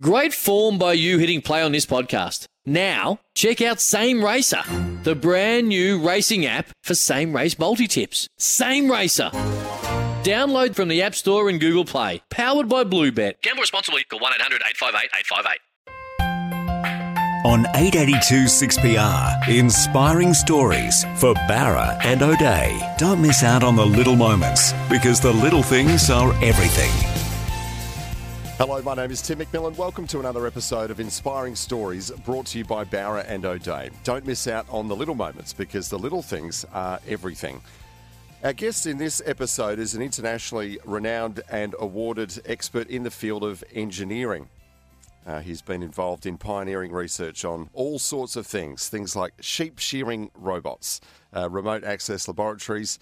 Great form by you hitting play on this podcast. Now, check out Same Racer, the brand new racing app for same race multi tips. Same Racer. Download from the App Store and Google Play. Powered by Bluebet. Gamble responsibly. Call 1 800 858 858. On 882 6PR, inspiring stories for Barra and O'Day. Don't miss out on the little moments because the little things are everything. Hello, my name is Tim McMillan. Welcome to another episode of Inspiring Stories brought to you by Barra and O'Day. Don't miss out on the little moments because the little things are everything. Our guest in this episode is an internationally renowned and awarded expert in the field of engineering. Uh, he's been involved in pioneering research on all sorts of things, things like sheep shearing robots, uh, remote access laboratories,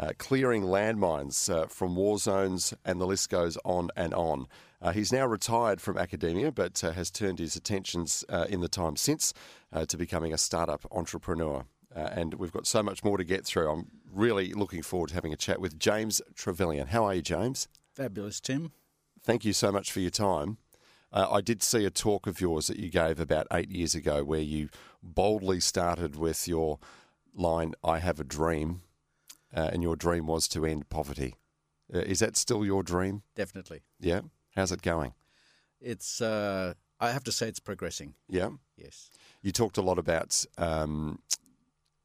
uh, clearing landmines uh, from war zones, and the list goes on and on. Uh, he's now retired from academia, but uh, has turned his attentions uh, in the time since uh, to becoming a startup entrepreneur. Uh, and we've got so much more to get through. I'm really looking forward to having a chat with James Trevelyan. How are you, James? Fabulous, Tim. Thank you so much for your time. Uh, I did see a talk of yours that you gave about eight years ago where you boldly started with your line, I have a dream, uh, and your dream was to end poverty. Uh, is that still your dream? Definitely. Yeah. How's it going? It's, uh, I have to say, it's progressing. Yeah. Yes. You talked a lot about um,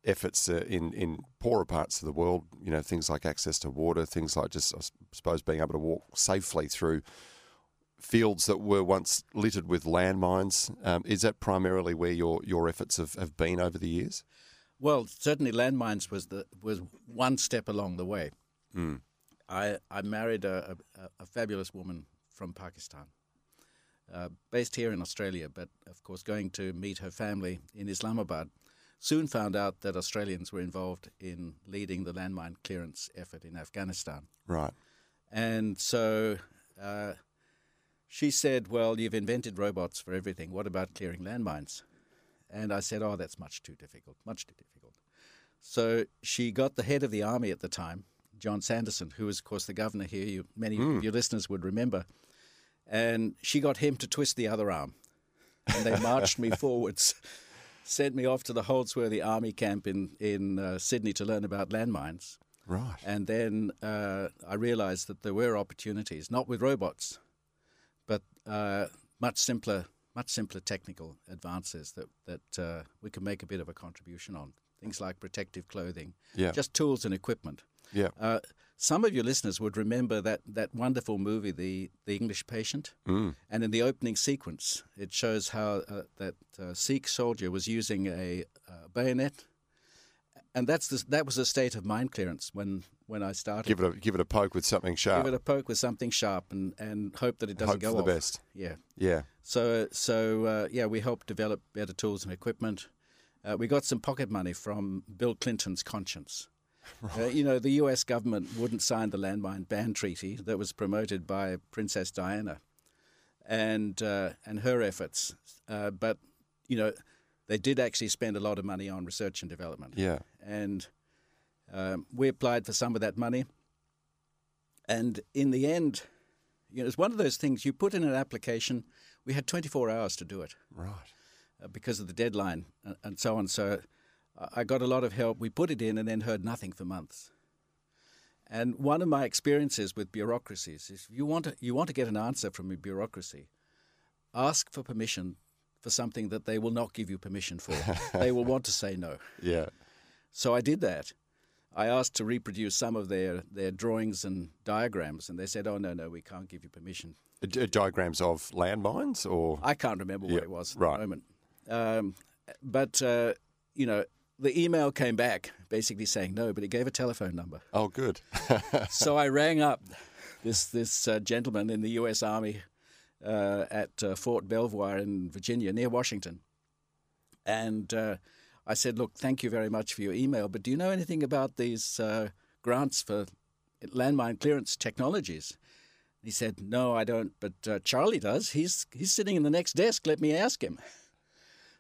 efforts uh, in in poorer parts of the world. You know, things like access to water, things like just I suppose being able to walk safely through fields that were once littered with landmines. Um, is that primarily where your your efforts have, have been over the years? Well, certainly landmines was the was one step along the way. Mm. I I married a, a, a fabulous woman from Pakistan, uh, based here in Australia, but of course going to meet her family in Islamabad. Soon found out that Australians were involved in leading the landmine clearance effort in Afghanistan. Right. And so uh, she said, Well, you've invented robots for everything. What about clearing landmines? And I said, Oh, that's much too difficult, much too difficult. So she got the head of the army at the time, John Sanderson, who was, of course, the governor here. You, many of your listeners would remember. And she got him to twist the other arm. And they marched me forwards, sent me off to the Holsworthy Army Camp in, in uh, Sydney to learn about landmines. Right. And then uh, I realized that there were opportunities, not with robots, but uh, much simpler, much simpler technical advances that that uh, we can make a bit of a contribution on. Things like protective clothing, Yeah. just tools and equipment. Yeah. Uh, some of your listeners would remember that, that wonderful movie, the the English Patient, Mm. and in the opening sequence, it shows how uh, that uh, Sikh soldier was using a uh, bayonet, and that's the, that was a state of mind clearance when when I started. Give it a give it a poke with something sharp. Give it a poke with something sharp and, and hope that it doesn't Hope go for the off. best. Yeah. Yeah. So so uh, yeah, we helped develop better tools and equipment. Uh, we got some pocket money from Bill Clinton's conscience. Uh, you know, the U.S. government wouldn't sign the landmine ban treaty that was promoted by Princess Diana, and uh, and her efforts. Uh, but you know, they did actually spend a lot of money on research and development Yeah. and um, we applied for some of that money. And in the end, you know, it's one of those things you put in an application. We had 24 hours to do it Right. uh, because of the deadline and, and so on. So I- I got a lot of help. We put it in and then heard nothing for months. And one of my experiences with bureaucracies is you want to, you want to get an answer from a bureaucracy, ask for permission for something that they will not give you permission for. they will want to say no. Yeah. So I did that. I asked to reproduce some of their, their drawings and diagrams, and they said, "Oh no, no, we can't give you permission." Uh, di- diagrams of landmines or I can't remember what Yeah, it was at right. the moment. Um, but uh, you know, the email came back basically saying no, but it gave a telephone number. oh, good. so I rang up this this uh, gentleman in the U.S. Army uh, at uh, Fort Belvoir in Virginia, near Washington. And uh, I said, Look, thank you very much for your email, but do you know anything about these uh, grants for landmine clearance technologies? He said, No, I don't, but uh, Charlie does. He's, he's sitting in the next desk. Let me ask him.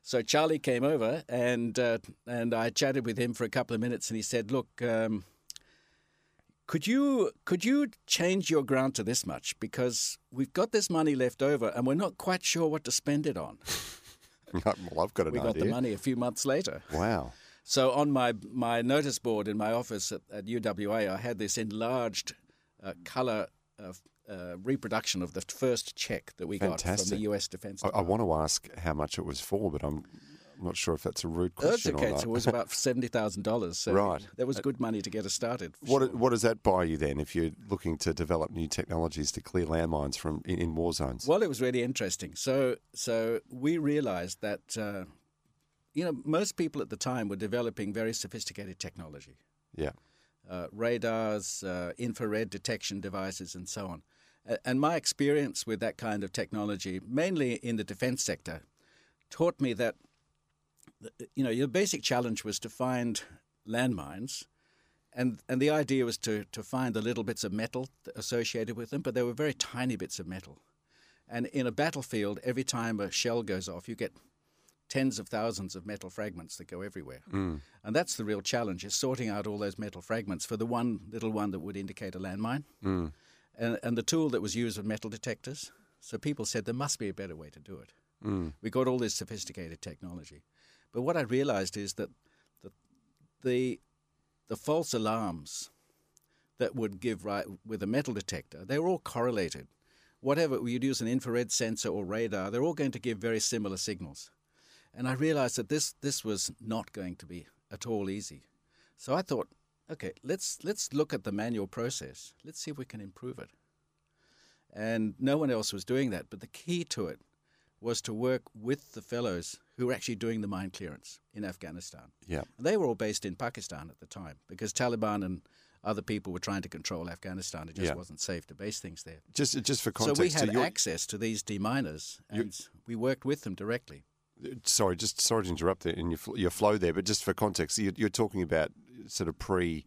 So Charlie came over and uh, and I chatted with him for a couple of minutes, and he said, "Look, um, could you could you change your grant to this much because we've got this money left over, and we're not quite sure what to spend it on." well, I've got an we idea. got the money a few months later. Wow. So on my my notice board in my office at, at UWA, I had this enlarged uh, color. Uh, uh, reproduction of the first check that we got from the U.S. Defense. I, I want to ask how much it was for, but I'm not sure if that's a rude question okay. or not. So it was about seventy thousand dollars. So Right. That was good money to get us started. What, sure. what does that buy you then if you're looking to develop new technologies to clear landmines from in, in war zones? Well, it was really interesting. So, so we realized that, uh, you know, most people at the time were developing very sophisticated technology, Yeah. uh, radars, uh, infrared detection devices, and so on. And my experience with that kind of technology, mainly in the defense sector, taught me that, you know, your basic challenge was to find landmines. And, and the idea was to, to find the little bits of metal associated with them, but they were very tiny bits of metal. And in a battlefield, every time a shell goes off, you get tens of thousands of metal fragments that go everywhere. Mm. And that's the real challenge, is sorting out all those metal fragments for the one little one that would indicate a landmine. Mm. And, and the tool that was used was metal detectors. So people said there must be a better way to do it. Mm. We got all this sophisticated technology. But what I realized is that the, the, the false alarms that would give right with a metal detector, they were all correlated. Whatever you'd use an infrared sensor or radar, they're all going to give very similar signals. And I realized that this this was not going to be at all easy. So I thought, okay, let's let's look at the manual process. Let's see if we can improve it. And no one else was doing that. But the key to it was to work with the fellows who were actually doing the mine clearance in Afghanistan. Yeah. And they were all based in Pakistan at the time because Taliban and other people were trying to control Afghanistan. It just Yeah. wasn't safe to base things there. Just just for context, So we had you're- access to these deminers and we worked with them directly. sorry, just sorry to interrupt there in your your flow there, but just for context, you're, you're talking about sort of pre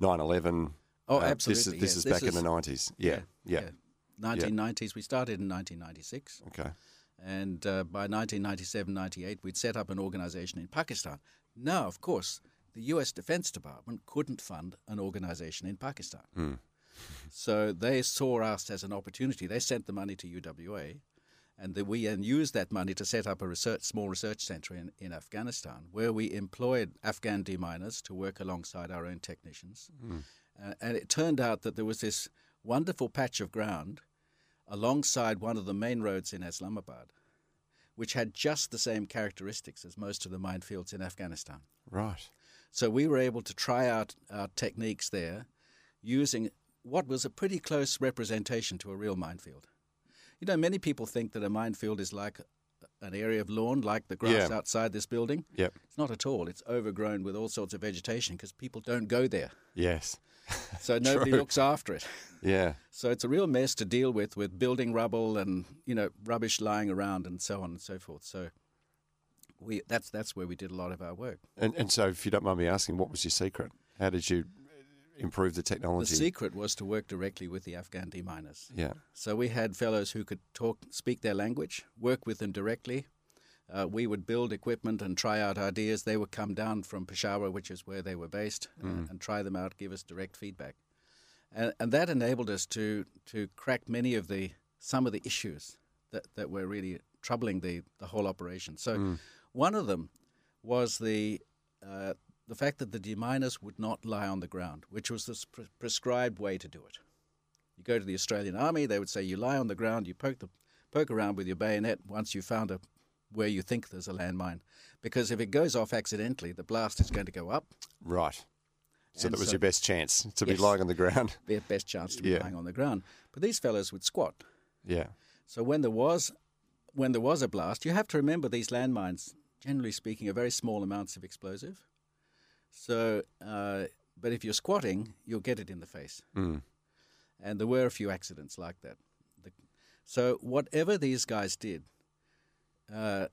9/11. Oh, uh, This is this yes. is This back in the 90s. Yeah, yeah. 1990s. We started in 1996. Okay. And uh, by 1997 98, we'd set up an organization in Pakistan. Now, of course, the US Defense Department couldn't fund an organization in Pakistan. So they saw us as an opportunity. They sent the money to UWA, and the, we then used that money to set up a research, small research center in, in Afghanistan, where we employed Afghan deminers to work alongside our own technicians. Uh, and it turned out that there was this wonderful patch of ground alongside one of the main roads in Islamabad, which had just the same characteristics as most of the minefields in Afghanistan. Right. So we were able to try out our techniques there using what was a pretty close representation to a real minefield. You know, many people think that a minefield is like an area of lawn, like the grass Yeah. outside this building. Yep. It's not at all. It's overgrown with all sorts of vegetation because people don't go there. Yes. So nobody looks after it. Yeah. So it's a real mess to deal with, with building rubble and you know rubbish lying around and so on and so forth. So we that's that's where we did a lot of our work. And and so, if you don't mind me asking, what was your secret? How did you improve the technology? The secret was to work directly with the Afghan deminers. Yeah. So we had fellows who could talk, speak their language, work with them directly. Uh, we would build equipment and try out ideas. They would come down from Peshawar, which is where they were based, uh, and try them out, give us direct feedback, and, and that enabled us to to crack many of the some of the issues that, that were really troubling the, the whole operation. So one of them was the uh, the fact that the deminers would not lie on the ground, which was the pre- prescribed way to do it. You go to the Australian Army, they would say you lie on the ground, you poke the poke around with your bayonet once you found a where you think there's a landmine, because if it goes off accidentally, the blast is going to go up. Right. So And that was so- your best chance to Yes. be lying on the ground. Their best chance to be Yeah. lying on the ground. But these fellows would squat. Yeah. So when there was when there was a blast, you have to remember these landmines, generally speaking, are very small amounts of explosive. So, uh, but if you're squatting, you'll get it in the face. And there were a few accidents like that. The, So whatever these guys did, uh,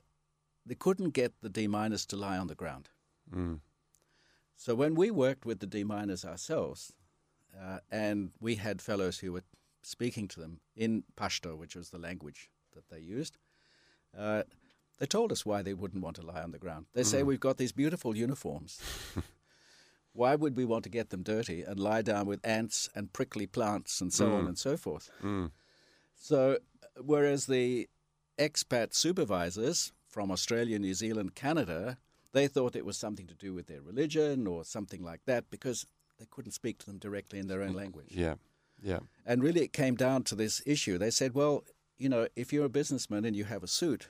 they couldn't get the deminers to lie on the ground. Mm. So when we worked with the deminers ourselves, uh, and we had fellows who were speaking to them in Pashto, which was the language that they used, uh, they told us why they wouldn't want to lie on the ground. They say, We've got these beautiful uniforms. why would we want to get them dirty and lie down with ants and prickly plants and so on and so forth? So, whereas the expat supervisors from Australia, New Zealand, Canada, they thought it was something to do with their religion or something like that because they couldn't speak to them directly in their own language. Yeah. Yeah. And really, it came down to this issue. They said, well, you know, if you're a businessman and you have a suit,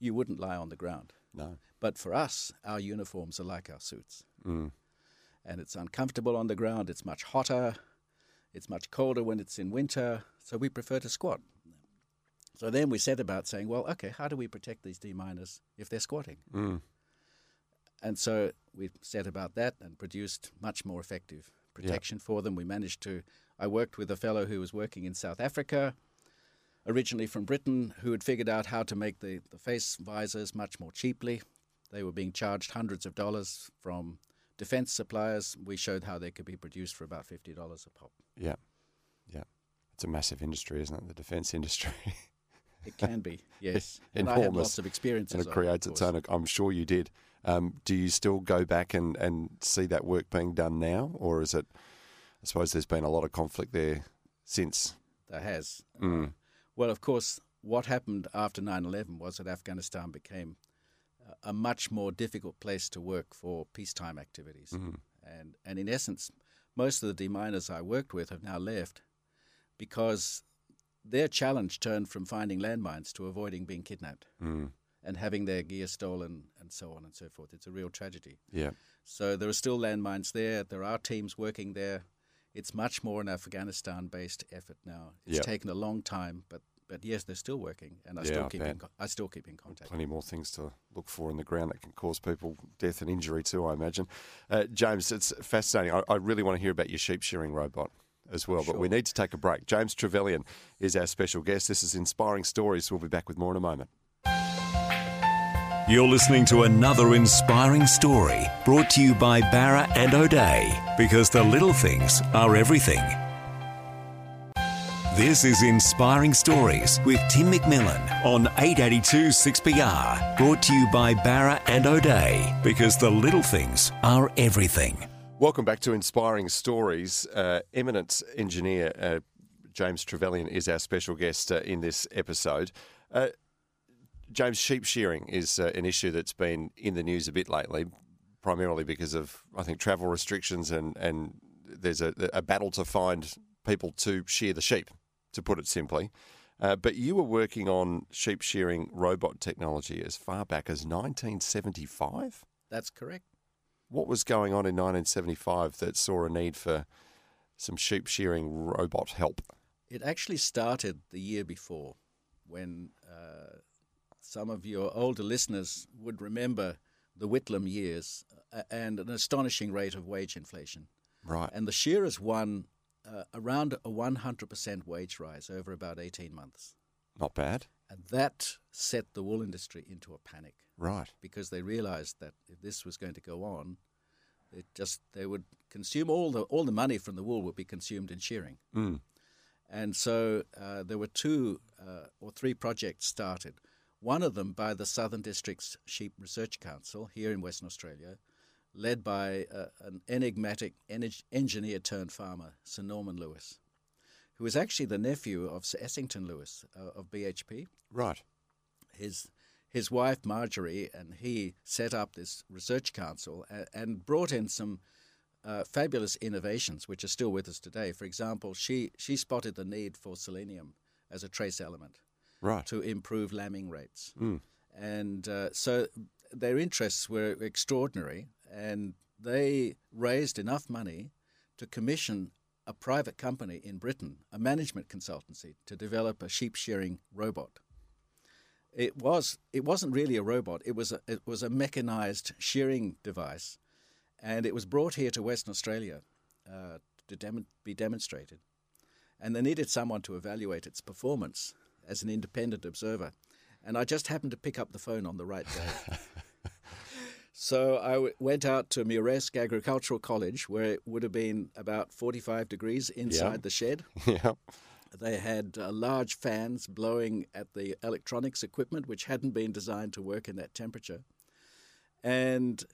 you wouldn't lie on the ground. No. But for us, our uniforms are like our suits. Mm. And it's uncomfortable on the ground, it's much hotter, it's much colder when it's in winter, so we prefer to squat. So then we set about saying, well, okay, how do we protect these deminers if they're squatting? Mm. And so we set about that and produced much more effective protection for them. We managed to. I worked with a fellow who was working in South Africa, originally from Britain, who had figured out how to make the, the face visors much more cheaply. They were being charged hundreds of dollars from defense suppliers. We showed how they could be produced for about $50 a pop. Yeah. Yeah. It's a massive industry, isn't it? The defence industry. It can be, yes. And I had lots of experiences. and it creates of its own. I'm sure you did. Um, do you still go back and, and see that work being done now, or is it? I suppose there's been a lot of conflict there since. There has. Mm. Uh, well, of course, what happened after 9 11 was that Afghanistan became a much more difficult place to work for peacetime activities. Mm-hmm. And, and in essence, most of the deminers I worked with have now left because their challenge turned from finding landmines to avoiding being kidnapped Mm. and having their gear stolen and so on and so forth. It's a real tragedy. Yeah. So there are still landmines there. There are teams working there. It's much more an Afghanistan-based effort now. It's taken a long time, but but yes, they're still working, and I Yeah, still I keep in, I still keep in contact. Plenty more things to look for in the ground that can cause people death and injury too. I imagine. Uh, James, it's fascinating. I, I really want to hear about your sheep shearing robot as well, but we need to take a break. James Trevelyan is our special guest. This is Inspiring Stories. We'll be back with more in a moment. You're listening to another inspiring story brought to you by Barra and O'Day because the little things are everything. This is Inspiring Stories with Tim McMillan on 882 6PR, brought to you by Barra and O'Day because the little things are everything. Welcome back to Inspiring Stories. Uh, eminent engineer uh, James Trevelyan is our special guest uh, in this episode. Uh, James, sheep shearing is uh, an issue that's been in the news a bit lately, primarily because of, I think, travel restrictions and, and there's a, a battle to find people to shear the sheep, to put it simply. Uh, but you were working on sheep shearing robot technology as far back as 1975? That's correct. What was going on in 1975 that saw a need for some sheep shearing robot help? It actually started the year before, when uh, some of your older listeners would remember the Whitlam years uh, and an astonishing rate of wage inflation. Right. And the shearers won uh, around a 100% wage rise over about 18 months. Not bad. And that set the wool industry into a panic Right. because they realized that if this was going to go on, it just they would consume all the all the money from the wool would be consumed in shearing. Mm. And so uh, there were two uh, or three projects started. One of them by the Southern Districts Sheep Research Council here in Western Australia, led by uh, an enigmatic en- engineer turned farmer, Sir Norman Lewis, who was actually the nephew of Sir Essington Lewis uh, of BHP Right. his his wife Marjorie and he set up this research council and, and brought in some uh, fabulous innovations which are still with us today. For example, she she spotted the need for selenium as a trace element Right. to improve lambing rates, Mm. and uh, so their interests were extraordinary, and they raised enough money to commission a private company in Britain, a management consultancy, to develop a sheep shearing robot. It was it wasn't really a robot. It was a, it was a mechanized shearing device, and it was brought here to Western Australia uh, to dem- be demonstrated. And they needed someone to evaluate its performance. as an independent observer. And I just happened to pick up the phone on the right day. so I w- went out to Muresk Agricultural College, where it would have been about 45 degrees inside Yeah. the shed. Yeah. They had uh, large fans blowing at the electronics equipment, which hadn't been designed to work in that temperature. And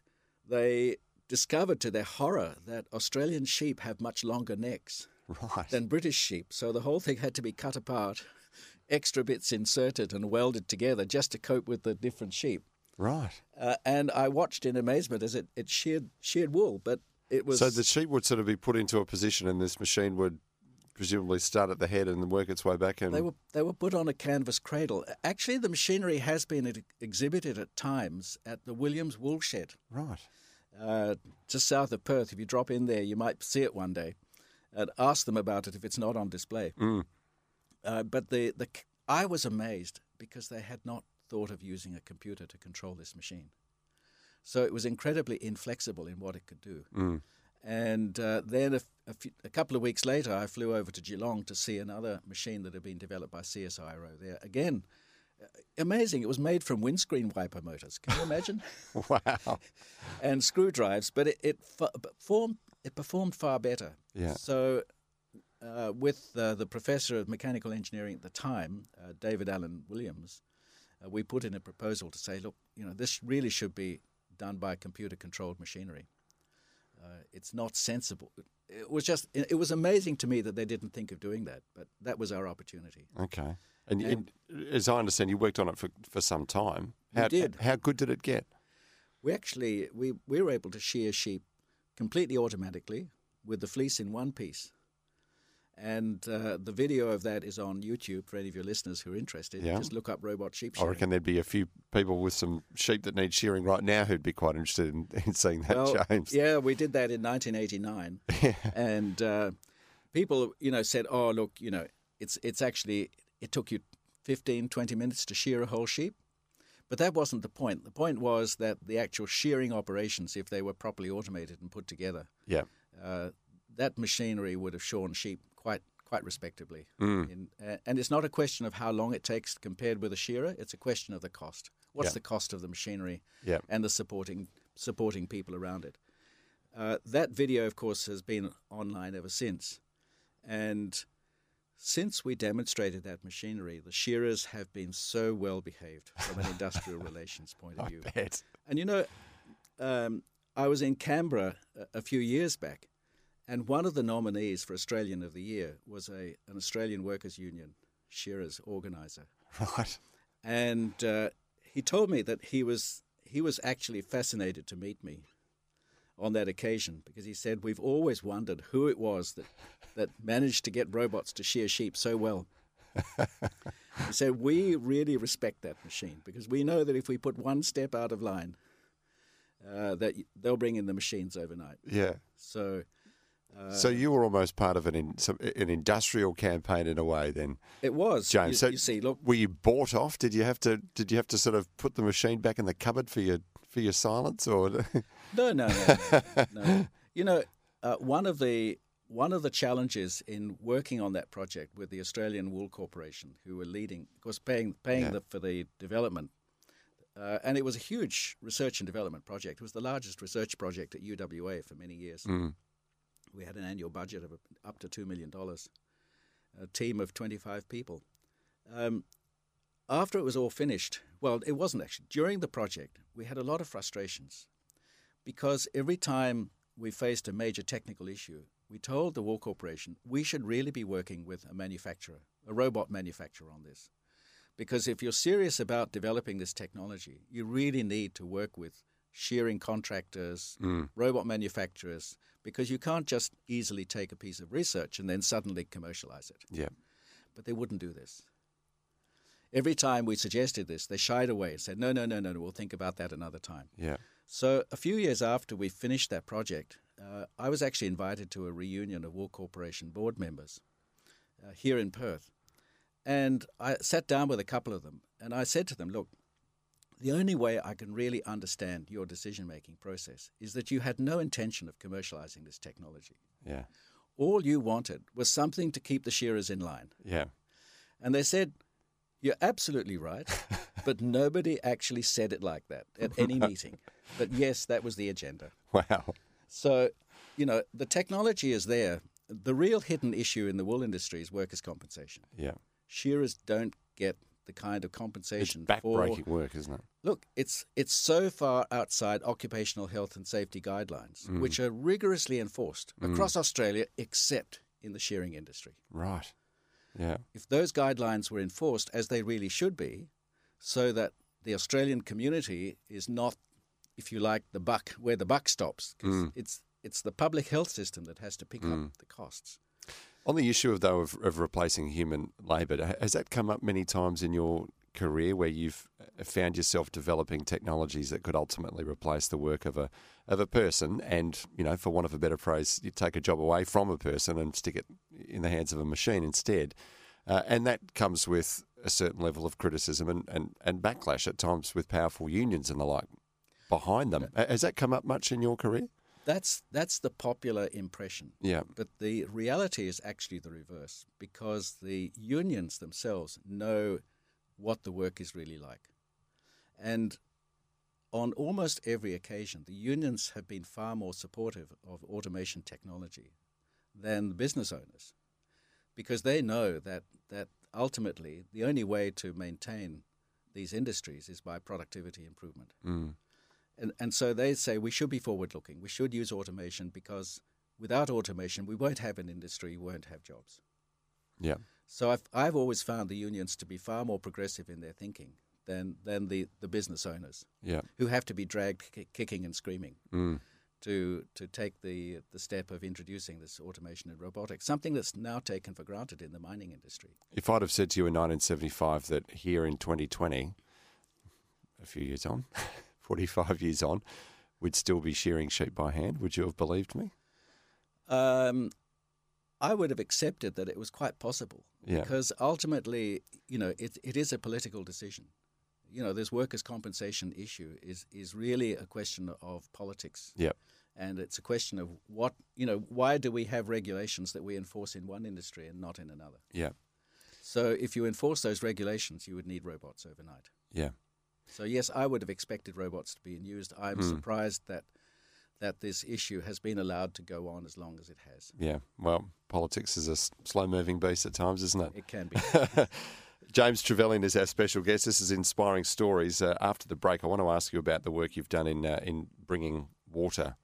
they discovered to their horror that Australian sheep have much longer necks Right. than British sheep. So the whole thing had to be cut apart, extra bits inserted and welded together just to cope with the different sheep. Right. Uh, and I watched in amazement as it, it sheared, sheared wool, but it was. So the sheep would sort of be put into a position, and this machine would presumably start at the head and work its way back. And They were they were put on a canvas cradle. Actually, the machinery has been exhibited at times at the Williams Wool Shed, right. uh, just south of Perth. If you drop in there, you might see it one day. And ask them about it if it's not on display. Uh, but the, the I was amazed because they had not thought of using a computer to control this machine. So it was incredibly inflexible in what it could do. And uh, then a, a few- a couple of weeks later, I flew over to Geelong to see another machine that had been developed by CSIRO there. Again, uh, amazing. It was made from windscreen wiper motors. Can you imagine? Wow. and screw drives, but it it, formed, it performed far better. Yeah. So, uh, with uh, the professor of mechanical engineering at the time, uh, David Allen Williams, uh, we put in a proposal to say, look, you know, this really should be done by computer-controlled machinery. Uh, it's not sensible. It was just, it was amazing to me that they didn't think of doing that, but that was our opportunity. Okay. And, And- as I understand, you worked on it for, for some time. How, did. How good did it get? We actually we, we were able to shear sheep completely automatically with the fleece in one piece. And uh, the video of that is on YouTube for any of your listeners who are interested. Yeah. Just look up robot sheep I reckon there'd be a few people with some sheep that need shearing right now who'd be quite interested in, in seeing that, well, James. Yeah, we did that in 1989, and uh, people, you know, said, "Oh, look, you know, it's it's actually it took you 15, 20 minutes to shear a whole sheep." But that wasn't the point. The point was that the actual shearing operations, if they were properly automated and put together, Yeah. uh, that machinery would have shorn sheep quite quite respectably. Mm. In, uh, and it's not a question of how long it takes compared with a shearer; it's a question of the cost. What's Yeah. the cost of the machinery Yeah. and the supporting supporting people around it? Uh, that video, of course, has been online ever since, and since we demonstrated that machinery, the shearers have been so well behaved from an industrial relations point of view. And you know, um, I was in Canberra a, a few years back, and one of the nominees for Australian of the Year was a an Australian Workers Union shearers organizer, Right. and uh, he told me that he was he was actually fascinated to meet me on that occasion because he said we've always wondered who it was that that managed to get robots to shear sheep so well. he said we really respect that machine because we know that if we put one step out of line, uh, that they'll bring in the machines overnight. Yeah. So so you were almost part of an in, some, an industrial campaign in a way, then, it was James. You, so you see, look, were you bought off? Did you have to? Did you have to sort of put the machine back in the cupboard for your for your silence, or No, no, no, no. no. You know, uh, one of the one of the challenges in working on that project with the Australian Wool Corporation, who were leading, of course, paying paying Yeah. the, for the development, uh, and it was a huge research and development project. It was the largest research project at UWA for many years. Mm. We had an annual budget of up to two million dollars, a team of twenty five people. Um, after it was all finished, well, it wasn't actually. During the project, we had a lot of frustrations because every time we faced a major technical issue, we told the Wool Corporation we should really be working with a manufacturer, a robot manufacturer on this. Because if you're serious about developing this technology, you really need to work with shearing contractors, robot manufacturers, because you can't just easily take a piece of research and then suddenly commercialize it yeah, but they wouldn't do this. Every time we suggested this, they shied away and said, no, no, no, no, no, we'll think about that another time. yeah, So a few years after we finished that project, uh, I was actually invited to a reunion of Wool Corporation board members uh, here in Perth. And I sat down with a couple of them and I said to them, look, the only way I can really understand your decision making process is that you had no intention of commercializing this technology. yeah, All you wanted was something to keep the shearers in line. yeah, And they said, You're absolutely right, but nobody actually said it like that at any meeting. But yes, that was the agenda. Wow. So, you know, the technology is there. The real hidden issue in the wool industry is workers' compensation. Yeah. Shearers don't get the kind of It's compensation backbreaking for. work, isn't it? Look, it's it's so far outside occupational health and safety guidelines, Mm. which are rigorously enforced mm. across Australia, except in the shearing industry. Right. Yeah. if those guidelines were enforced as they really should be, so that the Australian community is not, if you like, the buck where the buck stops, 'cause mm. it's it's the public health system that has to pick up mm. the costs. On the issue of though of, of replacing human labour, has that come up many times in your career where you've uh, found yourself developing technologies that could ultimately replace the work of a of a person, and you know, for want of a better phrase, you take a job away from a person and stick it in the hands of a machine instead, uh, and that comes with a certain level of criticism and, and, and backlash at times with powerful unions and the like behind them. Has that come up much in your career? That's that's the popular impression. Yeah. But the reality is actually the reverse because the unions themselves know what the work is really like. And on almost every occasion, the unions have been far more supportive of automation technology than the business owners because they know that, that ultimately the only way to maintain these industries is by productivity improvement. Mm. And, and so they say we should be forward looking. We should use automation because without automation, we won't have an industry, we won't have jobs. Yeah. So I've, I've always found the unions to be far more progressive in their thinking than, than the, the business owners Yeah. who have to be dragged ki- kicking and screaming Mm. to, to take the, the step of introducing this automation and robotics, something that's now taken for granted in the mining industry. If I'd have said to you in 1975 that here in 2020, a few years on, 45 years on, we'd still be shearing sheep by hand, would you have believed me? Um, I would have accepted that it was quite possible Yeah. because ultimately, you know, it, it is a political decision. You know, this workers' compensation issue is, is really a question of politics. Yep. And it's a question of what, you know, why do we have regulations that we enforce in one industry and not in another? Yeah. So if you enforce those regulations, you would need robots overnight. Yeah. So yes, I would have expected robots to be used. I'm surprised that that this issue has been allowed to go on as long as it has. Yeah. Well, politics is a slow moving beast at times, isn't it? It can be. James Trevelyan is our special guest. This is Inspiring Stories. Uh, after the break, I want to ask you about the work you've done in, uh, in bringing water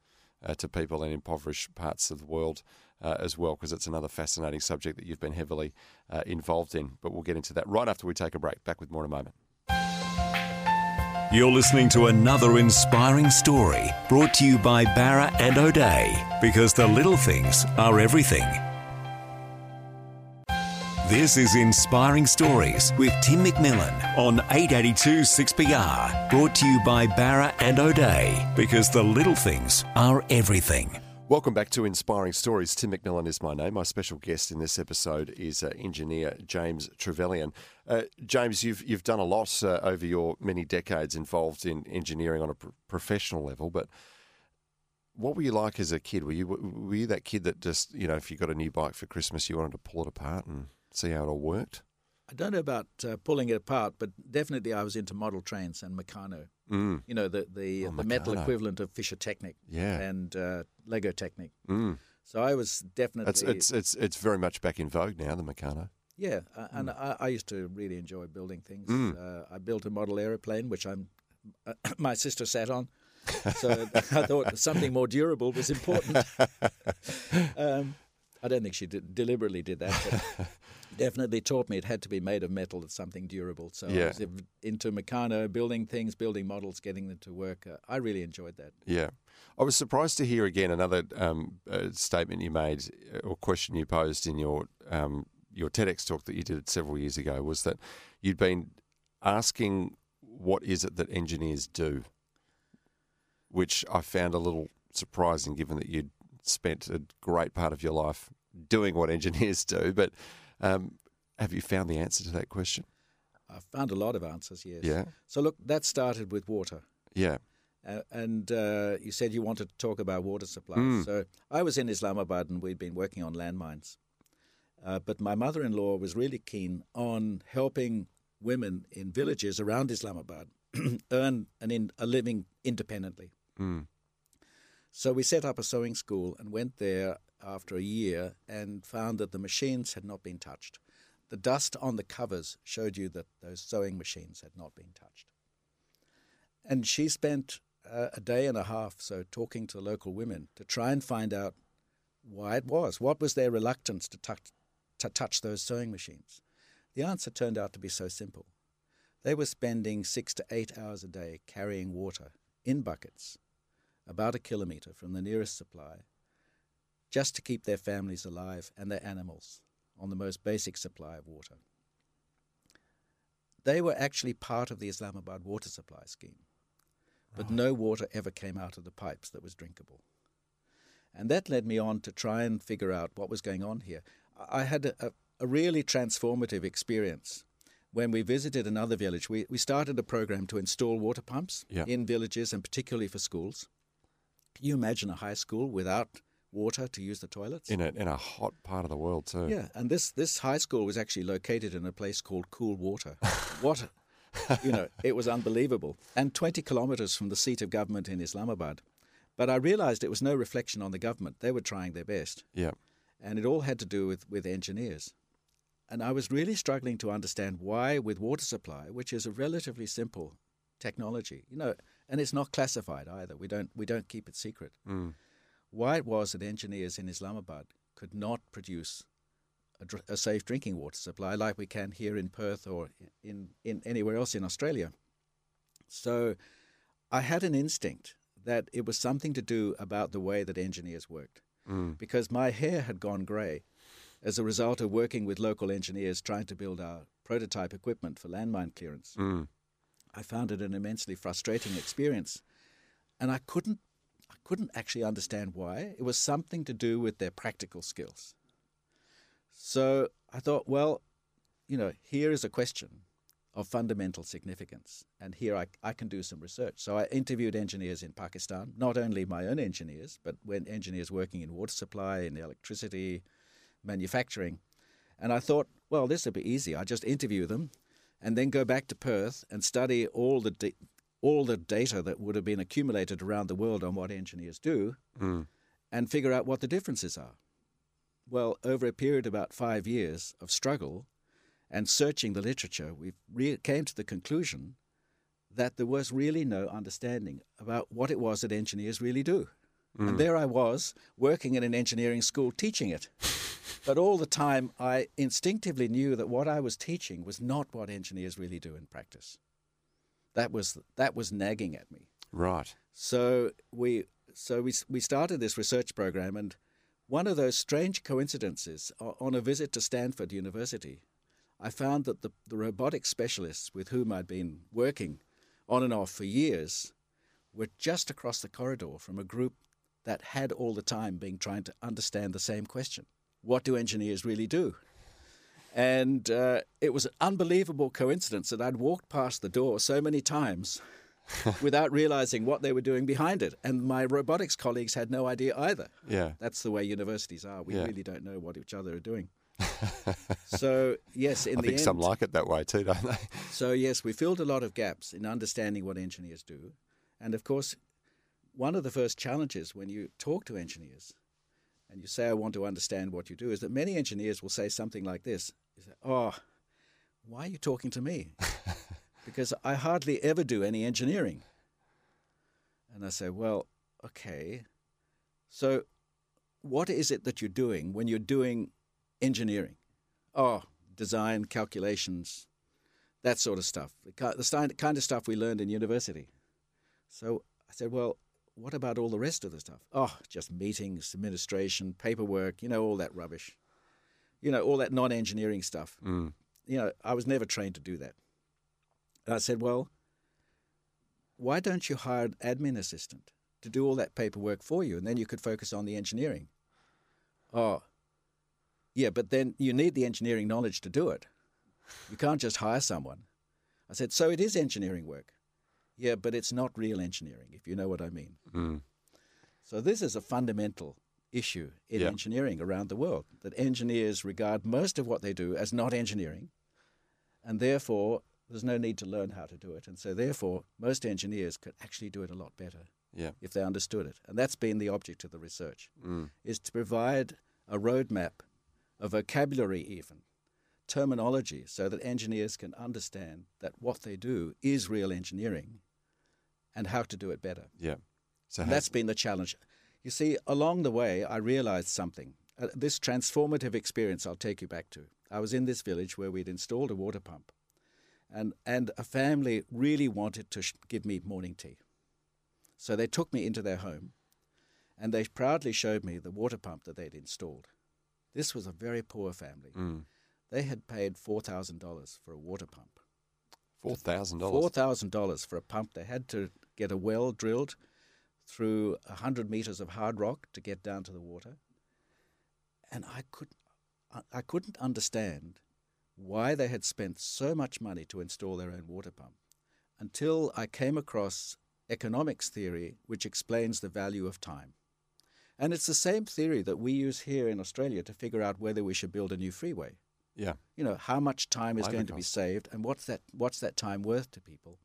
uh, to people in impoverished parts of the world uh, as well, because it's another fascinating subject that you've been heavily uh, involved in. But we'll get into that right after we take a break. Back with more in a moment. You're listening to another inspiring story brought to you by Barra and O'Day because the little things are everything. This is Inspiring Stories with Tim McMillan on 882 6PR. Brought to you by Barra and O'Day because the little things are everything. Welcome back to Inspiring Stories. Tim McMillan is my name. My special guest in this episode is uh, engineer James Trevelyan. Uh, James, you've you've done a lot uh, over your many decades involved in engineering on a pr- professional level, but what were you like as a kid? Were you were you that kid that just you know if you got a new bike for Christmas, you wanted to pull it apart and see how it all worked? I don't know about uh, pulling it apart, but definitely I was into model trains and Meccano. Mm. You know, the the, Oh, the metal equivalent of Fischertechnik Yeah. and uh, Lego Technic. Mm. So I was definitely It's it's it's it's very much back in vogue now. The Meccano. yeah, uh, and I, I used to really enjoy building things. Mm. Uh, I built a model aeroplane, which I'm uh, my sister sat on. So I thought something more durable was important. um, I don't think she did, deliberately did that, but definitely taught me it had to be made of metal, it's something durable. So Yeah. I was into Meccano, building things, building models, getting them to work. Uh, I really enjoyed that. Yeah. I was surprised to hear again another um, uh, statement you made uh, or question you posed in your um, your TEDx talk that you did several years ago was that you'd been asking what is it that engineers do, which I found a little surprising given that you'd spent a great part of your life doing what engineers do. But um, have you found the answer to that question? I've found a lot of answers, yes. Yeah. So look, that started with water. Yeah. Uh, and uh, you said you wanted to talk about water supplies. Mm. So I was in Islamabad and we'd been working on landmines. Uh, but my mother in law was really keen on helping women in villages around Islamabad earn an in, a living independently. Mm. So we set up a sewing school and went there after a year and found that the machines had not been touched. The dust on the covers showed you that those sewing machines had not been touched. And she spent uh, a day and a half so talking to local women to try and find out why it was. What was their reluctance to touch, to touch those sewing machines? The answer turned out to be so simple. They were spending six to eight hours a day carrying water in buckets, about a kilometre from the nearest supply, just to keep their families alive and their animals on the most basic supply of water. They were actually part of the Islamabad water supply scheme, but no water ever came out of the pipes that was drinkable. And that led me on to try and figure out what was going on here. I had a, a really transformative experience when we visited another village. We, we started a program to install water pumps Yeah. in villages and particularly for schools. Can you imagine a high school without water to use the toilets? In a in a hot part of the world too. Yeah, and this this high school was actually located in a place called Cool Water. what, you know, it was unbelievable, and 20 kilometres from the seat of government in Islamabad. But I realised it was no reflection on the government; they were trying their best, Yeah. and it all had to do with with engineers. And I was really struggling to understand why, with water supply, which is a relatively simple technology, you know, and it's not classified either. We don't we don't keep it secret Mm. why it was that engineers in Islamabad could not produce a, dr- a safe drinking water supply like we can here in Perth or in, in anywhere else in Australia. So I had an instinct that it was something to do about the way that engineers worked Mm. because my hair had gone grey as a result of working with local engineers trying to build our prototype equipment for landmine clearance. Mm. I found it an immensely frustrating experience, and I couldn't, I couldn't actually understand why. It was something to do with their practical skills. So I thought, well, you know, here is a question of fundamental significance, and here I, I can do some research. So I interviewed engineers in Pakistan, not only my own engineers, but when engineers working in water supply, in electricity, manufacturing, and I thought, well, this would be easy. I just interview them, and then go back to Perth and study all the da- all the data that would have been accumulated around the world on what engineers do, Mm. and figure out what the differences are. Well, over a period of about five years of struggle and searching the literature, we re- came to the conclusion that there was really no understanding about what it was that engineers really do. And there I was, working in an engineering school teaching it. but all the time, I instinctively knew that what I was teaching was not what engineers really do in practice. That was, that was nagging at me. Right. So we so we we started this research program, and one of those strange coincidences on a visit to Stanford University, I found that the, the robotics specialists with whom I'd been working on and off for years were just across the corridor from a group that had all the time been trying to understand the same question: What do engineers really do? And uh, it was an unbelievable coincidence that I'd walked past the door so many times without realizing what they were doing behind it. And my robotics colleagues had no idea either. Yeah. That's the way universities are. We Yeah. really don't know what each other are doing. so, yes, in I the think end, some like it that way too, don't they? so yes, we filled a lot of gaps in understanding what engineers do. And of course, one of the first challenges when you talk to engineers and you say, I want to understand what you do, is that many engineers will say something like this you say, Oh, why are you talking to me? because I hardly ever do any engineering. And I say, Well, okay. So, what is it that you're doing when you're doing engineering? Oh, design, calculations, that sort of stuff. The ki- the sti- kind of stuff we learned in university. So I said, well, what about all the rest of the stuff? Oh, just meetings, administration, paperwork, you know, all that rubbish. You know, all that non engineering stuff. Mm. You know, I was never trained to do that. And I said, well, why don't you hire an admin assistant to do all that paperwork for you and then you could focus on the engineering? Oh, yeah, but then you need the engineering knowledge to do it. You can't just hire someone. I said, so it is engineering work. Yeah, but it's not real engineering, if you know what I mean. Mm. So this is a fundamental issue in Yeah. engineering around the world that engineers regard most of what they do as not engineering, and therefore There's no need to learn how to do it. And so, therefore, most engineers could actually do it a lot better Yeah. if they understood it. And that's been the object of the research, Mm. is to provide a roadmap, a vocabulary even, terminology, so that engineers can understand that what they do is real engineering and how to do it better. Yeah. So has- that's been the challenge. You see, along the way, I realized something. Uh, this transformative experience I'll take you back to. I was in this village where we'd installed a water pump, and, and a family really wanted to sh- give me morning tea. So they took me into their home, and they proudly showed me the water pump that they'd installed. This was a very poor family. Mm. They had paid $4,000 for a water pump. Four thousand dollars. Four thousand dollars for a pump. They had to get a well drilled through hundred meters of hard rock to get down to the water. And I could, I couldn't understand why they had spent so much money to install their own water pump until I came across economics theory, which explains the value of time. And it's the same theory that we use here in Australia to figure out whether we should build a new freeway Yeah. you know how much time is Labour going to be saved and what's that what's that time worth to people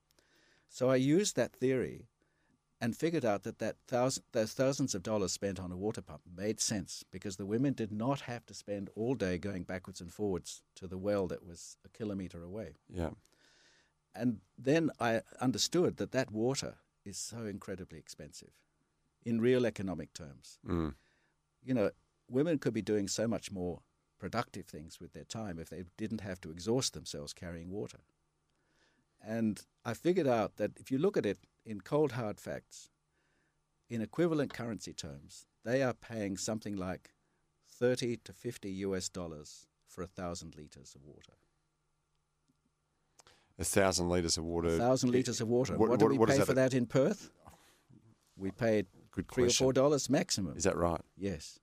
so i used that theory and figured out that that thousand those thousands of dollars spent on a water pump made sense because the women did not have to spend all day going backwards and forwards to the well that was a kilometer away Yeah. and then i understood that that water is so incredibly expensive in real economic terms Mm. you know, women could be doing so much more productive things with their time if they didn't have to exhaust themselves carrying water. And I figured out that if you look at it in cold hard facts, in equivalent currency terms, they are paying something like 30 to 50 US dollars for a thousand liters of water. A thousand liters of water. A thousand liters of water. what- What, do we what pay that for at- that in Perth? We paid Good three question. or four dollars maximum. Is that right? Yes.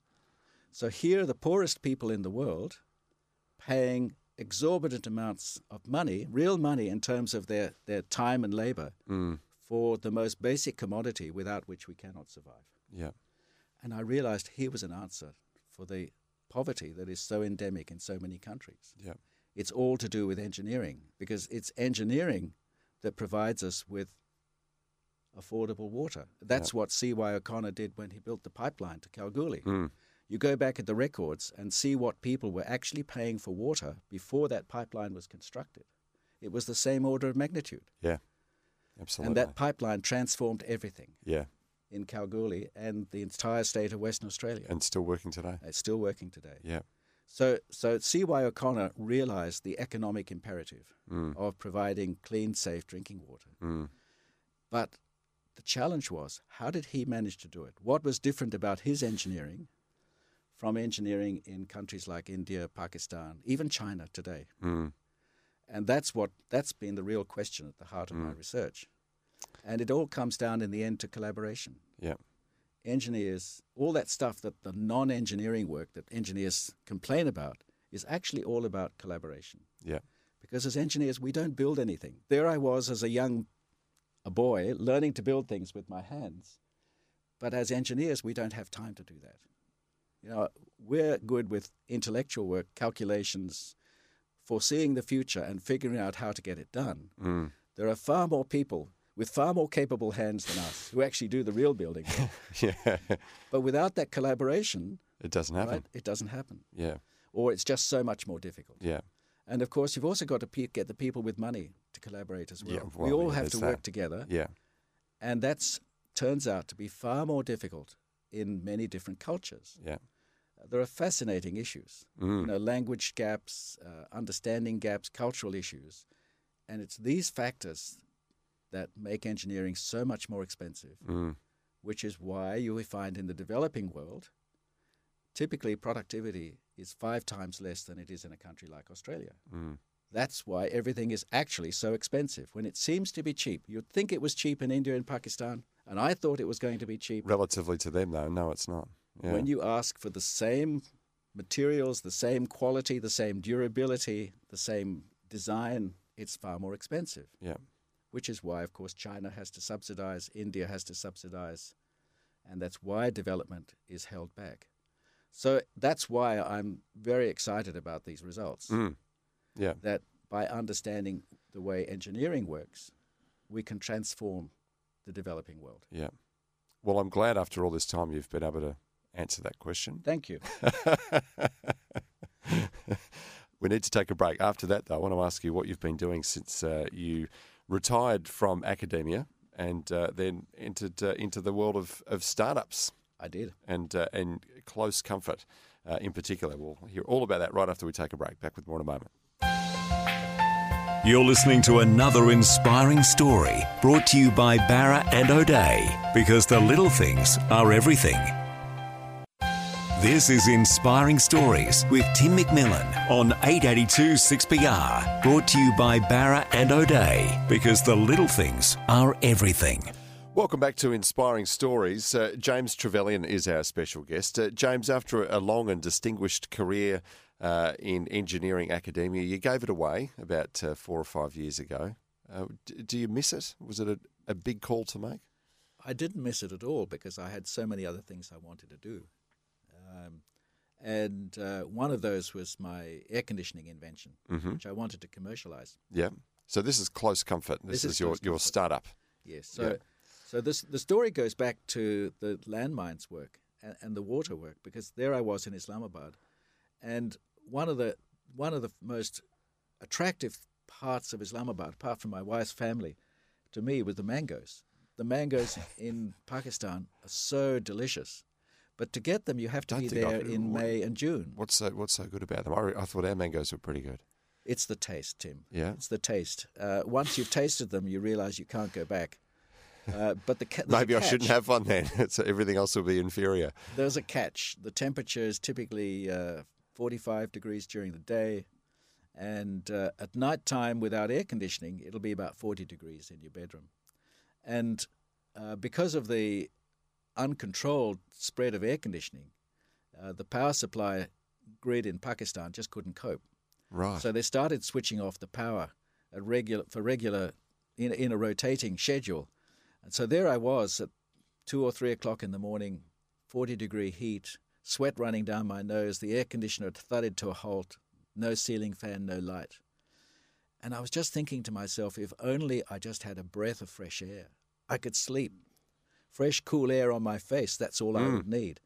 So here are the poorest people in the world paying exorbitant amounts of money, real money in terms of their, their time and labor, Mm. for the most basic commodity without which we cannot survive. Yeah. And I realized here was an answer for the poverty that is so endemic in so many countries. Yeah. It's all to do with engineering because it's engineering that provides us with affordable water. That's what C.Y. O'Connor did when he built the pipeline to Kalgoorlie. Mm. You go back at the records and see what people were actually paying for water before that pipeline was constructed. It was the same order of magnitude. Yeah. Absolutely. And that pipeline transformed everything yeah. in Kalgoorlie and the entire state of Western Australia. And still working today. it's still working today. Yeah. So, so C.Y. O'Connor realized the economic imperative Mm. of providing clean, safe drinking water. Mm. But the challenge was how did he manage to do it? What was different about his engineering from engineering in countries like India, Pakistan, even China today? Mm. And that's what that's been the real question at the heart of my research. And it all comes down in the end to collaboration. Yeah. Engineers, all that stuff that the non-engineering work that engineers complain about is actually all about collaboration. Yeah. Because as engineers, we don't build anything. There I was as a young a boy learning to build things with my hands. But as engineers, we don't have time to do that. You know, we're good with intellectual work, calculations, foreseeing the future and figuring out how to get it done. Mm. There are far more people with far more capable hands than us who actually do the real building. Yeah. but without that collaboration, It doesn't happen. right, it doesn't happen. Yeah. Or it's just so much more difficult. Yeah. And of course, you've also got to pe- get the people with money to collaborate as well. Yeah, we all yeah, have to work that. together, Yeah. and that's turns out to be far more difficult in many different cultures. Yeah. There are fascinating issues, Mm. you know, language gaps, uh, understanding gaps, cultural issues, and it's these factors that make engineering so much more expensive. Mm. Which is why you will find in the developing world, typically productivity is five times less than it is in a country like Australia. Mm. That's why everything is actually so expensive. When it seems to be cheap, you'd think it was cheap in India and Pakistan, and I thought it was going to be cheap. Relatively to them, though, no, it's not. Yeah. When you ask for the same materials, the same quality, the same durability, the same design, it's far more expensive. yeah. Which is why, of course, China has to subsidize, India has to subsidize, and that's why development is held back. So that's why I'm very excited about these results. Mm. Yeah. that by understanding the way engineering works, we can transform the developing world. Yeah. Well, I'm glad after all this time you've been able to answer that question. Thank you. we need to take a break. After that, though, I want to ask you what you've been doing since uh, you retired from academia and uh, then entered uh, into the world of, of startups I did. and uh, and close comfort uh, in particular. We'll hear all about that right after we take a break. Back with more in a moment. You're listening to another inspiring story brought to you by Barra and O'Day because the little things are everything. This is Inspiring Stories with Tim McMillan on 882 6PR, brought to you by Barra and O'Day because the little things are everything. Welcome back to Inspiring Stories. Uh, James Trevelyan is our special guest. Uh, James, after a long and distinguished career uh, in engineering academia, you gave it away about uh, four or five years ago. Uh, d- do you miss it? Was it a, a big call to make? I didn't miss it at all because I had so many other things I wanted to do. Um, and uh, one of those was my air conditioning invention, which I wanted to commercialize. Yeah. So this is close comfort. This, This is, is your, your startup. Yes. So, Yeah. so this the story goes back to the landmines work and, and the water work because there I was in Islamabad, and one of the one of the most attractive parts of Islamabad, apart from my wife's family, to me was the mangoes. The mangoes in Pakistan are so delicious, but to get them you have to be I've- there in what- May and June. What's so What's so good about them? I, I thought our mangoes were pretty good. It's the taste, Tim. Yeah. It's the taste. Uh, once you've tasted them, you realise you can't go back. Uh, but the ca- Maybe I shouldn't have one then. so everything else will be inferior. There's a catch. The temperature is typically uh, 45 degrees during the day, and uh, at night time, without air conditioning, it'll be about 40 degrees in your bedroom. And uh, because of the uncontrolled spread of air conditioning, uh, the power supply grid in Pakistan just couldn't cope. Right. So they started switching off the power at regular for regular in, in a rotating schedule. And so there I was at two or three o'clock in the morning, 40 degree heat, sweat running down my nose, the air conditioner had thudded to a halt, no ceiling fan, no light. And I was just thinking to myself, if only I just had a breath of fresh air, I could sleep. Fresh, cool air on my face, that's all I would mm. need.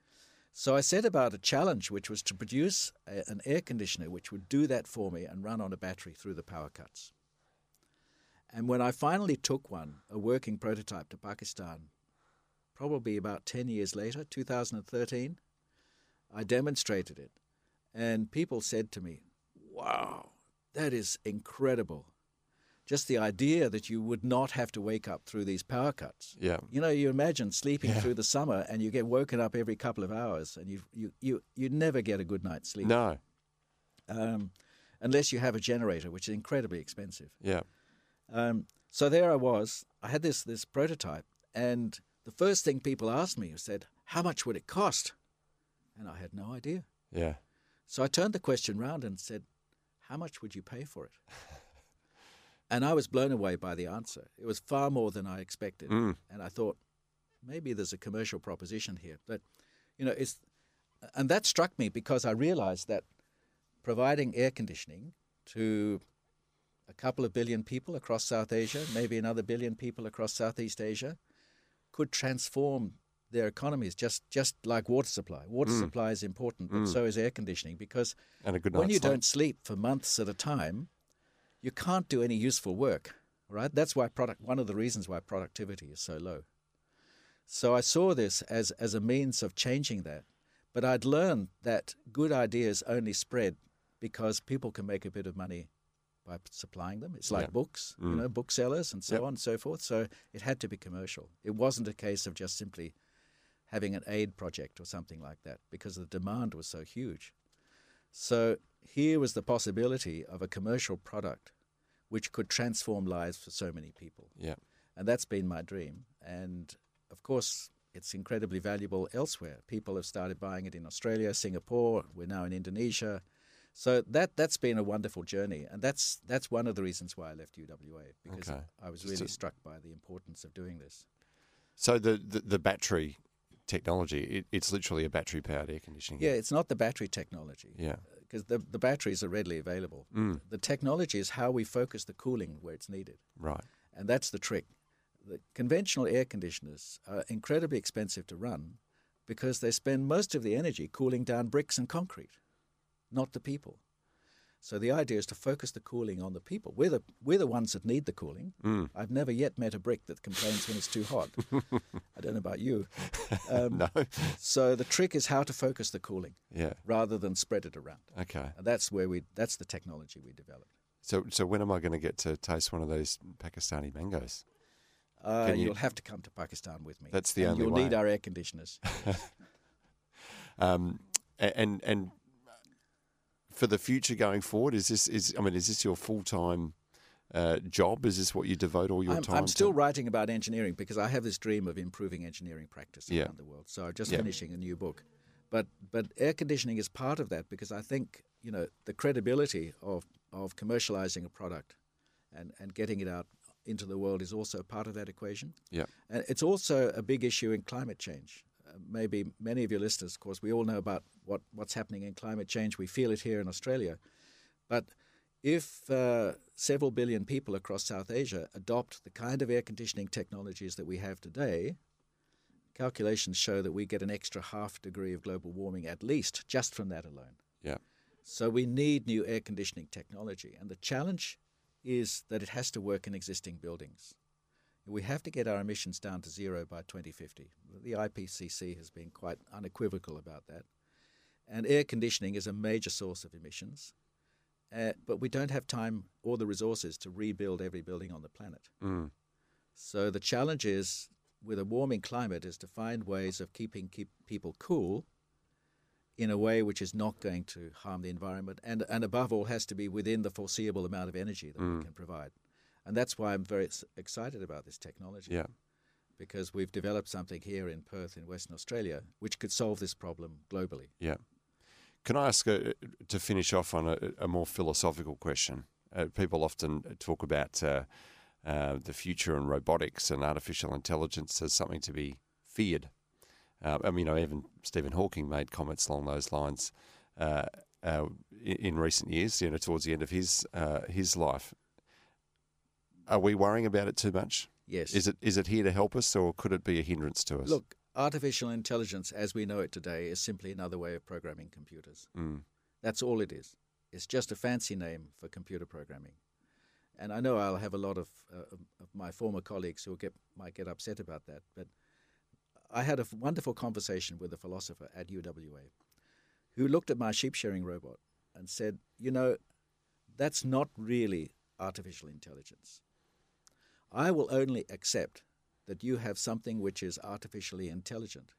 So I set about a challenge, which was to produce a, an air conditioner which would do that for me and run on a battery through the power cuts. And when I finally took one, a working prototype to Pakistan, probably about 10 years later, 2013, I demonstrated it. And people said to me, Wow, that is incredible. Just the idea that you would not have to wake up through these power cuts. yeah. You know, you imagine sleeping through the summer and you get woken up every couple of hours and you you you you never get a good night's sleep No. um, unless you have a generator, which is incredibly expensive. Yeah. Um, so there I was. I had this this prototype, and the first thing people asked me was said, "How much would it cost?" And I had no idea. Yeah. So I turned the question round and said, "How much would you pay for it?" and I was blown away by the answer. It was far more than I expected, Mm. and I thought maybe there's a commercial proposition here. But you know, it's and that struck me because I realized that providing air conditioning to a couple of billion people across South Asia, maybe another billion people across Southeast Asia, could transform their economies just, just like water supply. Water supply is important, but so is air conditioning because And a good when you sleep. don't sleep for months at a time, you can't do any useful work, right? That's why product one of the reasons why productivity is so low. So I saw this as as a means of changing that. But I'd learned that good ideas only spread because people can make a bit of money by supplying them. It's like Yeah. books, you mm. know, booksellers and so Yep. on and so forth. So it had to be commercial. It wasn't a case of just simply having an aid project or something like that because the demand was so huge. So here was the possibility of a commercial product which could transform lives for so many people. Yeah. And that's been my dream. And of course, it's incredibly valuable elsewhere. People have started buying it in Australia, Singapore, we're now in Indonesia. So that that's been a wonderful journey, and that's that's one of the reasons why I left UWA because Okay. I was really struck by the importance of doing this. So the, the, the battery technology, it, it's literally a battery powered air conditioning. Yeah, it's not the battery technology. Yeah. Because the, the batteries are readily available. Mm. The technology is how we focus the cooling where it's needed. Right. And that's the trick. The conventional air conditioners are incredibly expensive to run because they spend most of the energy cooling down bricks and concrete, not the people. So the idea is to focus the cooling on the people. We're the, we're the ones that need the cooling. I've never yet met a brick that complains when it's too hot. I don't know about you. Um, No. So the trick is how to focus the cooling Yeah. rather than spread it around. Okay. And that's where we that's the technology we developed. So, so when am I going to get to taste one of those Pakistani mangoes? Uh, you- will have to come to Pakistan with me. That's the only You'll way. need our air conditioners. Um, and and for the future going forward, is this is I mean, is this your full time uh, job? Is this what you devote all your I'm, time? I'm still to? writing about engineering because I have this dream of improving engineering practice Yeah. around the world. So I'm just Yeah. finishing a new book. But but air conditioning is part of that because I think you know the credibility of of commercializing a product and and getting it out into the world is also part of that equation. Yeah. And it's also a big issue in climate change. Maybe many of your listeners, of course, we all know about what, what's happening in climate change. We feel it here in Australia. But if uh, several billion people across South Asia adopt the kind of air conditioning technologies that we have today, calculations show that we get an extra half degree of global warming at least just from that alone. Yeah. So we need new air conditioning technology. And the challenge is that it has to work in existing buildings. We have to get our emissions down to zero by 2050. The IPCC has been quite unequivocal about that. And air conditioning is a major source of emissions. Uh, but we don't have time or the resources to rebuild every building on the planet. Mm. So the challenge is, with a warming climate, is to find ways of keeping keep people cool in a way which is not going to harm the environment, and and above all, has to be within the foreseeable amount of energy that we can provide. And that's why I'm very excited about this technology. Yeah. Because we've developed something here in Perth, in Western Australia, which could solve this problem globally. Yeah. Can I ask uh, to finish off on a, a more philosophical question? Uh, people often talk about uh, uh, the future and robotics and artificial intelligence as something to be feared. Uh, I mean, you know, even Stephen Hawking made comments along those lines uh, uh, in, in recent years. You know, towards the end of his uh, his life. Are we worrying about it too much? Yes. Is it is it here to help us, or could it be a hindrance to us? Look, artificial intelligence as we know it today is simply another way of programming computers. Mm. That's all it is. It's just a fancy name for computer programming. And I know I'll have a lot of, uh, of my former colleagues who get, might get upset about that, but I had a wonderful conversation with a philosopher at UWA who looked at my sheep shearing robot and said, You know, that's not really artificial intelligence. I will only accept that you have something which is artificially intelligent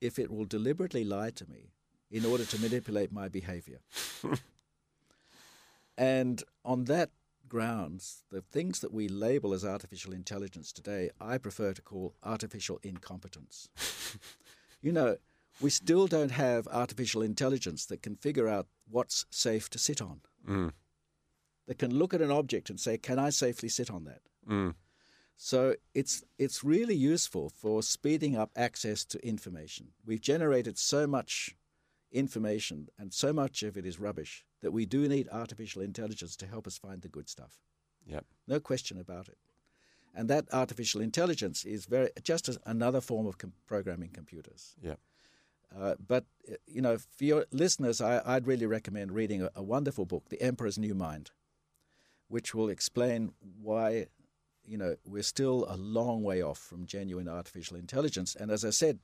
if it will deliberately lie to me in order to manipulate my behavior. and on that grounds, the things that we label as artificial intelligence today, I prefer to call artificial incompetence. you know, we still don't have artificial intelligence that can figure out what's safe to sit on. Mm. That can look at an object and say, "Can I safely sit on that?" Mm. So it's it's really useful for speeding up access to information. We've generated so much information and so much of it is rubbish that we do need artificial intelligence to help us find the good stuff. Yep. No question about it. And that artificial intelligence is very just as another form of com- programming computers. Yep. Uh, but uh, you know, for your listeners, I, I'd really recommend reading a, a wonderful book, The Emperor's New Mind, which will explain why you know we're still a long way off from genuine artificial intelligence. And as I said,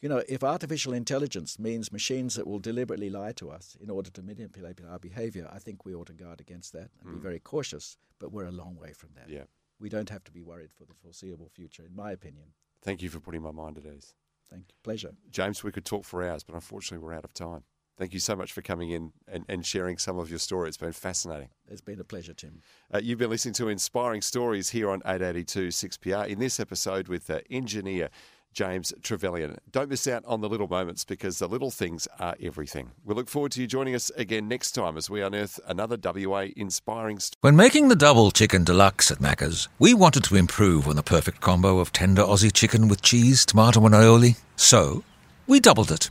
you know, if artificial intelligence means machines that will deliberately lie to us in order to manipulate our behavior, I think we ought to guard against that and be mm. very cautious. But we're a long way from that. Yeah. We don't have to be worried for the foreseeable future, in my opinion. Thank you for putting my mind at ease. Thank you. Pleasure. James, we could talk for hours, but unfortunately, we're out of time. Thank you so much for coming in and, and sharing some of your story. It's been fascinating. It's been a pleasure, Tim. Uh, you've been listening to Inspiring Stories here on 882 6PR. In this episode, with uh, engineer James Trevelyan. Don't miss out on the little moments because the little things are everything. We look forward to you joining us again next time as we unearth another WA inspiring story. When making the double chicken deluxe at Macca's, we wanted to improve on the perfect combo of tender Aussie chicken with cheese, tomato, and aioli. So, we doubled it.